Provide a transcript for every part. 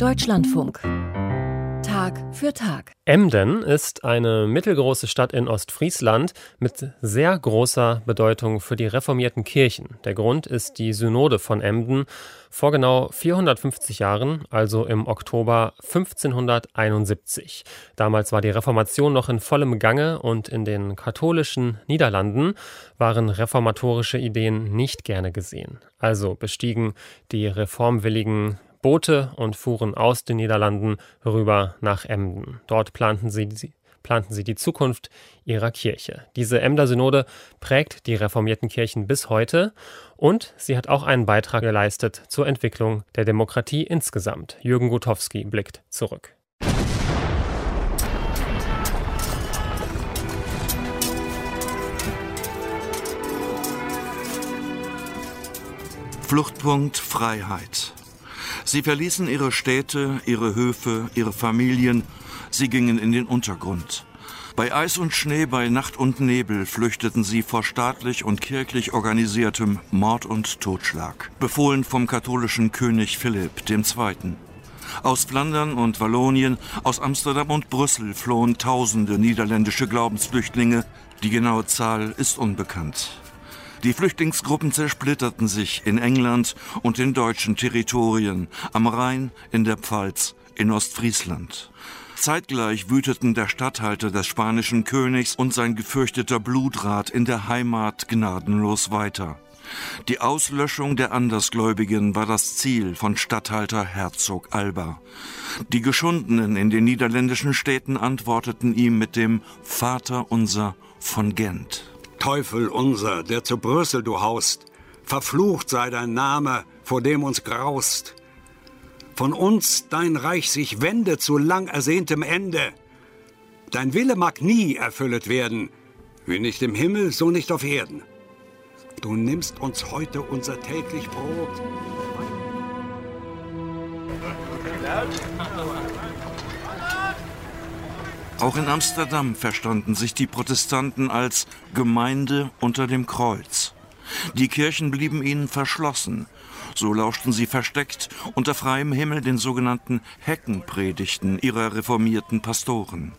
Deutschlandfunk. Tag für Tag. Emden ist eine mittelgroße Stadt in Ostfriesland mit sehr großer Bedeutung für die reformierten Kirchen. Der Grund ist die Synode von Emden vor genau 450 Jahren, also im Oktober 1571. Damals war die Reformation noch in vollem Gange und in den katholischen Niederlanden waren reformatorische Ideen nicht gerne gesehen. Also bestiegen die reformwilligen Boote und fuhren aus den Niederlanden rüber nach Emden. Dort planten sie, planten sie die Zukunft ihrer Kirche. Diese Emder Synode prägt die reformierten Kirchen bis heute und sie hat auch einen Beitrag geleistet zur Entwicklung der Demokratie insgesamt. Jürgen Gutowski blickt zurück. Fluchtpunkt Freiheit. Sie verließen ihre Städte, ihre Höfe, ihre Familien, sie gingen in den Untergrund. Bei Eis und Schnee, bei Nacht und Nebel flüchteten sie vor staatlich und kirchlich organisiertem Mord und Totschlag, befohlen vom katholischen König Philipp II. Aus Flandern und Wallonien, aus Amsterdam und Brüssel flohen tausende niederländische Glaubensflüchtlinge. Die genaue Zahl ist unbekannt. Die Flüchtlingsgruppen zersplitterten sich in England und in deutschen Territorien, am Rhein, in der Pfalz, in Ostfriesland. Zeitgleich wüteten der Statthalter des spanischen Königs und sein gefürchteter Blutrat in der Heimat gnadenlos weiter. Die Auslöschung der Andersgläubigen war das Ziel von Statthalter Herzog Alba. Die Geschundenen in den niederländischen Städten antworteten ihm mit dem Vater unser von Gent. Teufel unser, der zu Brüssel du haust, verflucht sei dein Name, vor dem uns graust. Von uns dein Reich sich wende zu lang ersehntem Ende. Dein Wille mag nie erfüllet werden, wie nicht im Himmel, so nicht auf Erden. Du nimmst uns heute unser täglich Brot. Auch in Amsterdam verstanden sich die Protestanten als Gemeinde unter dem Kreuz. Die Kirchen blieben ihnen verschlossen. So lauschten sie versteckt unter freiem Himmel den sogenannten Heckenpredigten ihrer reformierten Pastoren.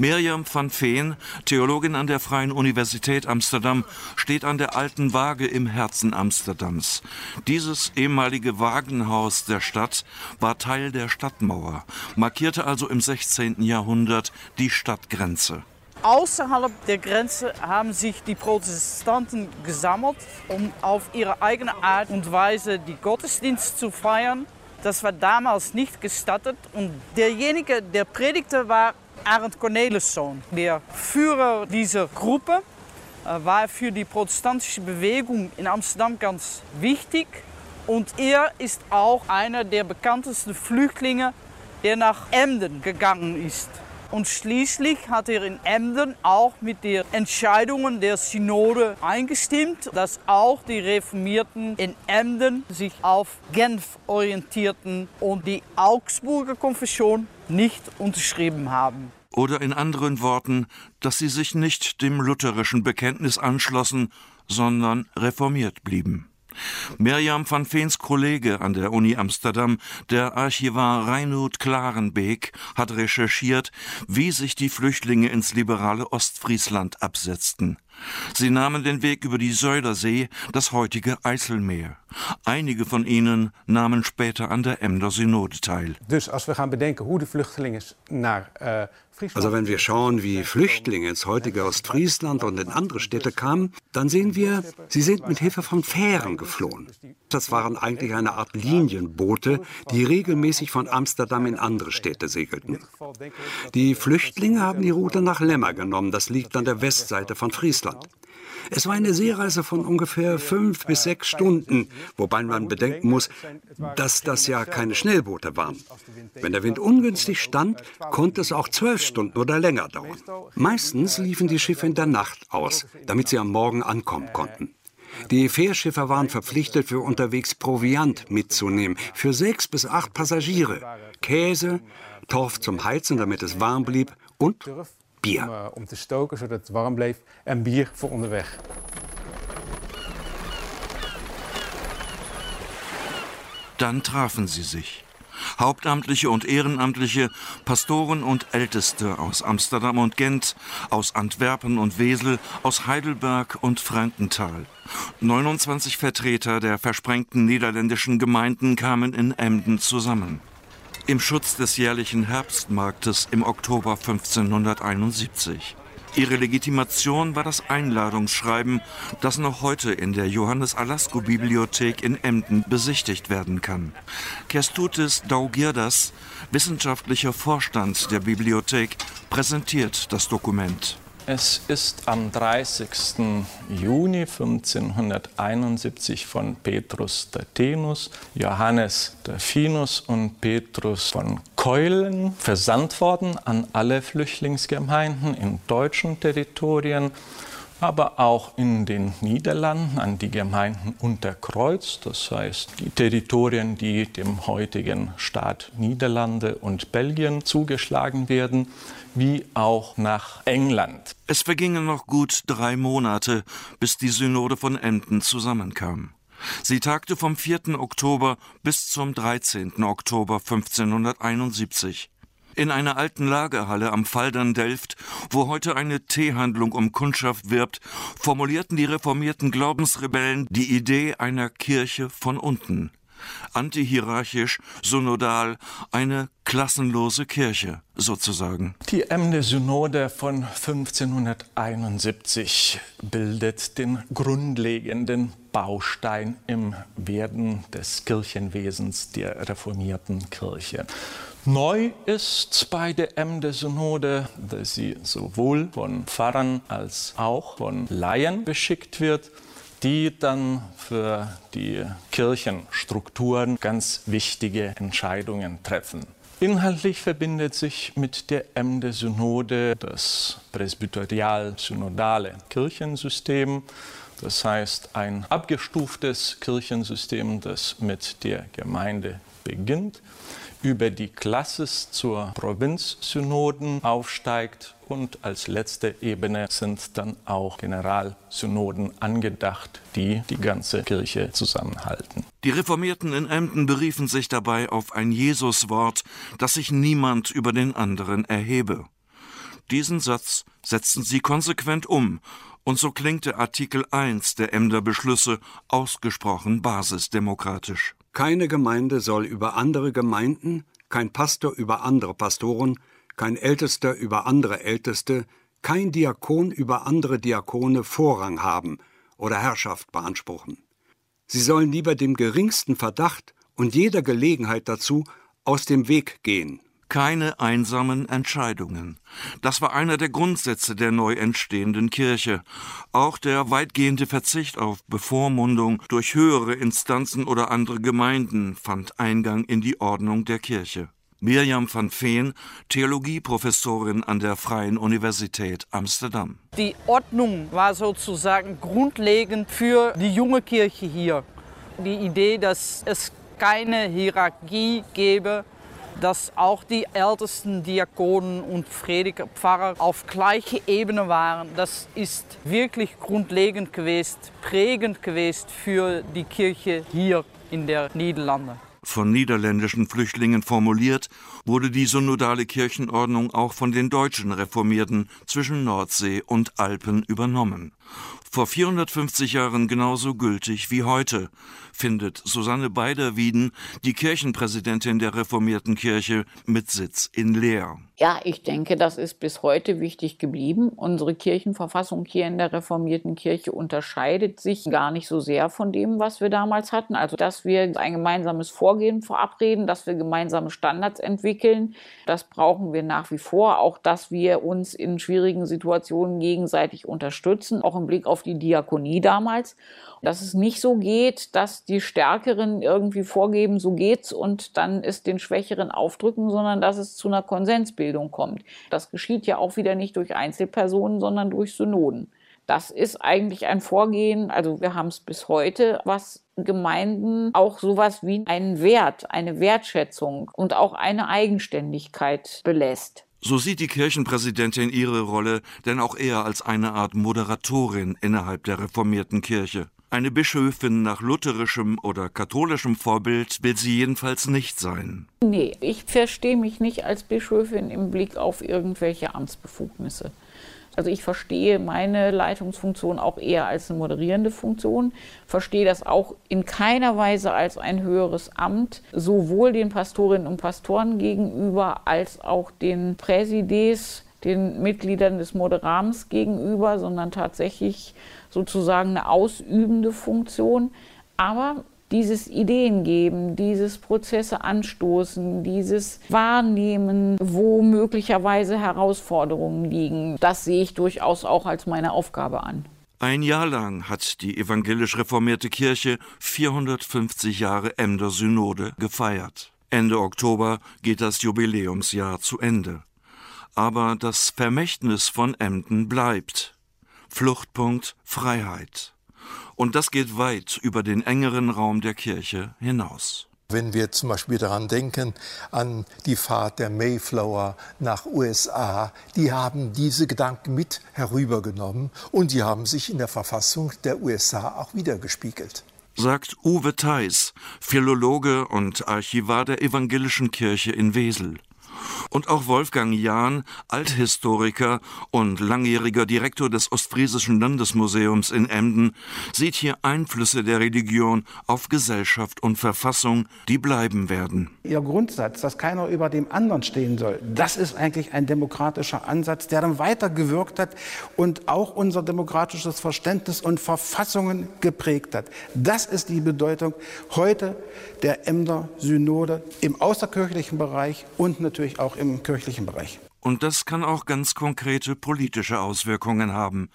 Mirjam van Veen, Theologin an der Freien Universität Amsterdam, steht an der alten Waage im Herzen Amsterdams. Dieses ehemalige Wagenhaus der Stadt war Teil der Stadtmauer, markierte also im 16. Jahrhundert die Stadtgrenze. Außerhalb der Grenze haben sich die Protestanten gesammelt, um auf ihre eigene Art und Weise die Gottesdienst zu feiern. Das war damals nicht gestattet und derjenige, der predigte, war Arend Cornelisson, der Führer dieser Gruppe, äh, war für die protestantische Bewegung in Amsterdam ganz wichtig. Und er ist auch einer der bekanntesten Flüchtlinge, der nach Emden gegangen ist. Und schließlich hat er in Emden auch mit den Entscheidungen der Synode eingestimmt, dass auch die Reformierten in Emden sich auf Genf orientierten und die Augsburger Konfession nicht unterschrieben haben. Oder in anderen Worten, dass sie sich nicht dem lutherischen Bekenntnis anschlossen, sondern reformiert blieben. Mirjam van Veens Kollege an der Uni Amsterdam, der Archivar Reinhard Klarenbeek, hat recherchiert, wie sich die Flüchtlinge ins liberale Ostfriesland absetzten. Sie nahmen den Weg über die Södersee, das heutige Eiselmeer. Einige von ihnen nahmen später an der Emder Synode teil. Uh, also wenn wir schauen, wie Flüchtlinge ins heutige Ostfriesland und in andere Städte kamen, dann sehen wir, sie sind mit Hilfe von Fähren geflohen. Das waren eigentlich eine Art Linienboote, die regelmäßig von Amsterdam in andere Städte segelten. Die Flüchtlinge haben die Route nach Lemmer genommen, das liegt an der Westseite von Friesland. Es war eine Seereise von ungefähr fünf bis sechs Stunden, wobei man bedenken muss, dass das ja keine Schnellboote waren. Wenn der Wind ungünstig stand, konnte es auch zwölf Stunden oder länger dauern. Meistens liefen die Schiffe in der Nacht aus, damit sie am Morgen ankommen konnten. Die Fährschiffer waren verpflichtet, für unterwegs Proviant mitzunehmen, für sechs bis acht Passagiere. Käse, Torf zum Heizen, damit es warm blieb und Bier. Om, uh, om te stoken zodat het warm bleef en bier voor onderweg. Dann trafen sie sich. Hauptamtliche und Ehrenamtliche, Pastoren und Älteste aus Amsterdam und Gent, aus Antwerpen und Wesel, aus Heidelberg und Frankenthal. 29 Vertreter der versprengten niederländischen Gemeinden kamen in Emden zusammen. Im Schutz des jährlichen Herbstmarktes im Oktober 1571. Ihre Legitimation war das Einladungsschreiben, das noch heute in der Johannes Alasco Bibliothek in Emden besichtigt werden kann. Kestutis Daugirdas, wissenschaftlicher Vorstand der Bibliothek, präsentiert das Dokument. Es ist am 30. Juni 1571 von Petrus Datenus, Johannes Dafinus und Petrus von Keulen versandt worden an alle Flüchtlingsgemeinden in deutschen Territorien aber auch in den Niederlanden an die Gemeinden Unterkreuz, das heißt die Territorien, die dem heutigen Staat Niederlande und Belgien zugeschlagen werden, wie auch nach England. Es vergingen noch gut drei Monate, bis die Synode von Emden zusammenkam. Sie tagte vom 4. Oktober bis zum 13. Oktober 1571 in einer alten Lagerhalle am Faldern Delft, wo heute eine Teehandlung um Kundschaft wirbt, formulierten die reformierten Glaubensrebellen die Idee einer Kirche von unten. Antihierarchisch, synodal, eine klassenlose Kirche sozusagen. Die Emde Synode von 1571 bildet den grundlegenden Baustein im Werden des Kirchenwesens der reformierten Kirche. Neu ist bei der Emde-Synode, dass sie sowohl von Pfarrern als auch von Laien beschickt wird, die dann für die Kirchenstrukturen ganz wichtige Entscheidungen treffen. Inhaltlich verbindet sich mit der Emde-Synode das presbyterial-synodale Kirchensystem, das heißt ein abgestuftes Kirchensystem, das mit der Gemeinde beginnt über die Klasses zur Provinzsynoden aufsteigt und als letzte Ebene sind dann auch Generalsynoden angedacht, die die ganze Kirche zusammenhalten. Die Reformierten in Emden beriefen sich dabei auf ein Jesuswort, dass sich niemand über den anderen erhebe. Diesen Satz setzten sie konsequent um, und so klingt der Artikel 1 der Emder Beschlüsse ausgesprochen basisdemokratisch. Keine Gemeinde soll über andere Gemeinden, kein Pastor über andere Pastoren, kein Ältester über andere Älteste, kein Diakon über andere Diakone Vorrang haben oder Herrschaft beanspruchen. Sie sollen lieber dem geringsten Verdacht und jeder Gelegenheit dazu aus dem Weg gehen keine einsamen Entscheidungen. Das war einer der Grundsätze der neu entstehenden Kirche. Auch der weitgehende Verzicht auf Bevormundung durch höhere Instanzen oder andere Gemeinden fand Eingang in die Ordnung der Kirche. Mirjam van Veen, Theologieprofessorin an der Freien Universität Amsterdam. Die Ordnung war sozusagen grundlegend für die junge Kirche hier. Die Idee, dass es keine Hierarchie gäbe, dass auch die ältesten Diakonen und Pfarrer auf gleicher Ebene waren. Das ist wirklich grundlegend gewesen, prägend gewesen für die Kirche hier in der Niederlande. Von niederländischen Flüchtlingen formuliert, wurde die synodale Kirchenordnung auch von den deutschen Reformierten zwischen Nordsee und Alpen übernommen vor 450 Jahren genauso gültig wie heute, findet Susanne Beiderwieden, die Kirchenpräsidentin der reformierten Kirche mit Sitz in Leer. Ja, ich denke, das ist bis heute wichtig geblieben. Unsere Kirchenverfassung hier in der reformierten Kirche unterscheidet sich gar nicht so sehr von dem, was wir damals hatten. Also, dass wir ein gemeinsames Vorgehen verabreden, dass wir gemeinsame Standards entwickeln, das brauchen wir nach wie vor. Auch, dass wir uns in schwierigen Situationen gegenseitig unterstützen, auch im Blick auf die Diakonie damals dass es nicht so geht, dass die Stärkeren irgendwie vorgeben, so geht's und dann ist den Schwächeren aufdrücken, sondern dass es zu einer Konsensbildung kommt. Das geschieht ja auch wieder nicht durch Einzelpersonen, sondern durch Synoden. Das ist eigentlich ein Vorgehen, also wir haben es bis heute, was Gemeinden auch sowas wie einen Wert, eine Wertschätzung und auch eine Eigenständigkeit belässt. So sieht die Kirchenpräsidentin ihre Rolle denn auch eher als eine Art Moderatorin innerhalb der reformierten Kirche. Eine Bischöfin nach lutherischem oder katholischem Vorbild will sie jedenfalls nicht sein. Nee, ich verstehe mich nicht als Bischöfin im Blick auf irgendwelche Amtsbefugnisse. Also ich verstehe meine Leitungsfunktion auch eher als eine moderierende Funktion, verstehe das auch in keiner Weise als ein höheres Amt, sowohl den Pastorinnen und Pastoren gegenüber als auch den Präsides, den Mitgliedern des Moderams gegenüber, sondern tatsächlich sozusagen eine ausübende Funktion. Aber dieses Ideen geben, dieses Prozesse anstoßen, dieses Wahrnehmen, wo möglicherweise Herausforderungen liegen, das sehe ich durchaus auch als meine Aufgabe an. Ein Jahr lang hat die evangelisch reformierte Kirche 450 Jahre Emder Synode gefeiert. Ende Oktober geht das Jubiläumsjahr zu Ende. Aber das Vermächtnis von Emden bleibt. Fluchtpunkt Freiheit. Und das geht weit über den engeren Raum der Kirche hinaus. Wenn wir zum Beispiel daran denken, an die Fahrt der Mayflower nach USA, die haben diese Gedanken mit herübergenommen und die haben sich in der Verfassung der USA auch wiedergespiegelt. Sagt Uwe Theis, Philologe und Archivar der Evangelischen Kirche in Wesel. Und auch Wolfgang Jahn, Althistoriker und langjähriger Direktor des Ostfriesischen Landesmuseums in Emden, sieht hier Einflüsse der Religion auf Gesellschaft und Verfassung, die bleiben werden. Ihr Grundsatz, dass keiner über dem anderen stehen soll, das ist eigentlich ein demokratischer Ansatz, der dann weitergewirkt hat und auch unser demokratisches Verständnis und Verfassungen geprägt hat. Das ist die Bedeutung heute der Emder Synode im außerkirchlichen Bereich und natürlich auch im kirchlichen Bereich. Und das kann auch ganz konkrete politische Auswirkungen haben.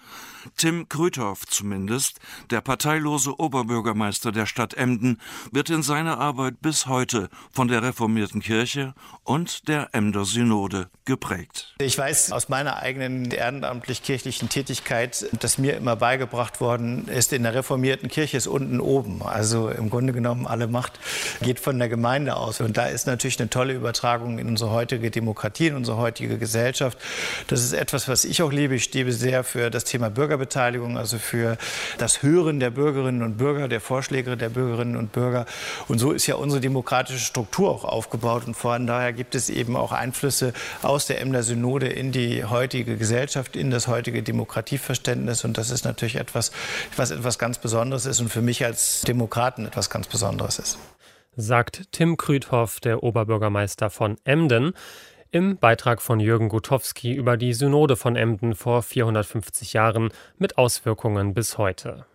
Tim Krüthoff zumindest, der parteilose Oberbürgermeister der Stadt Emden, wird in seiner Arbeit bis heute von der reformierten Kirche und der Emder Synode geprägt. Ich weiß aus meiner eigenen ehrenamtlich-kirchlichen Tätigkeit, dass mir immer beigebracht worden ist, in der reformierten Kirche ist unten oben. Also im Grunde genommen alle Macht geht von der Gemeinde aus. Und da ist natürlich eine tolle Übertragung in unsere heutige Demokratie, in unsere heutige Gesellschaft. Das ist etwas, was ich auch liebe. Ich stehe sehr für das Thema Bürgerbeteiligung, also für das Hören der Bürgerinnen und Bürger, der Vorschläge der Bürgerinnen und Bürger. Und so ist ja unsere demokratische Struktur auch aufgebaut. Und von daher gibt es eben auch Einflüsse aus der Emder Synode in die heutige Gesellschaft, in das heutige Demokratieverständnis. Und das ist natürlich etwas, was etwas ganz Besonderes ist und für mich als Demokraten etwas ganz Besonderes ist. Sagt Tim Krüthoff, der Oberbürgermeister von Emden im Beitrag von Jürgen Gutowski über die Synode von Emden vor 450 Jahren mit Auswirkungen bis heute.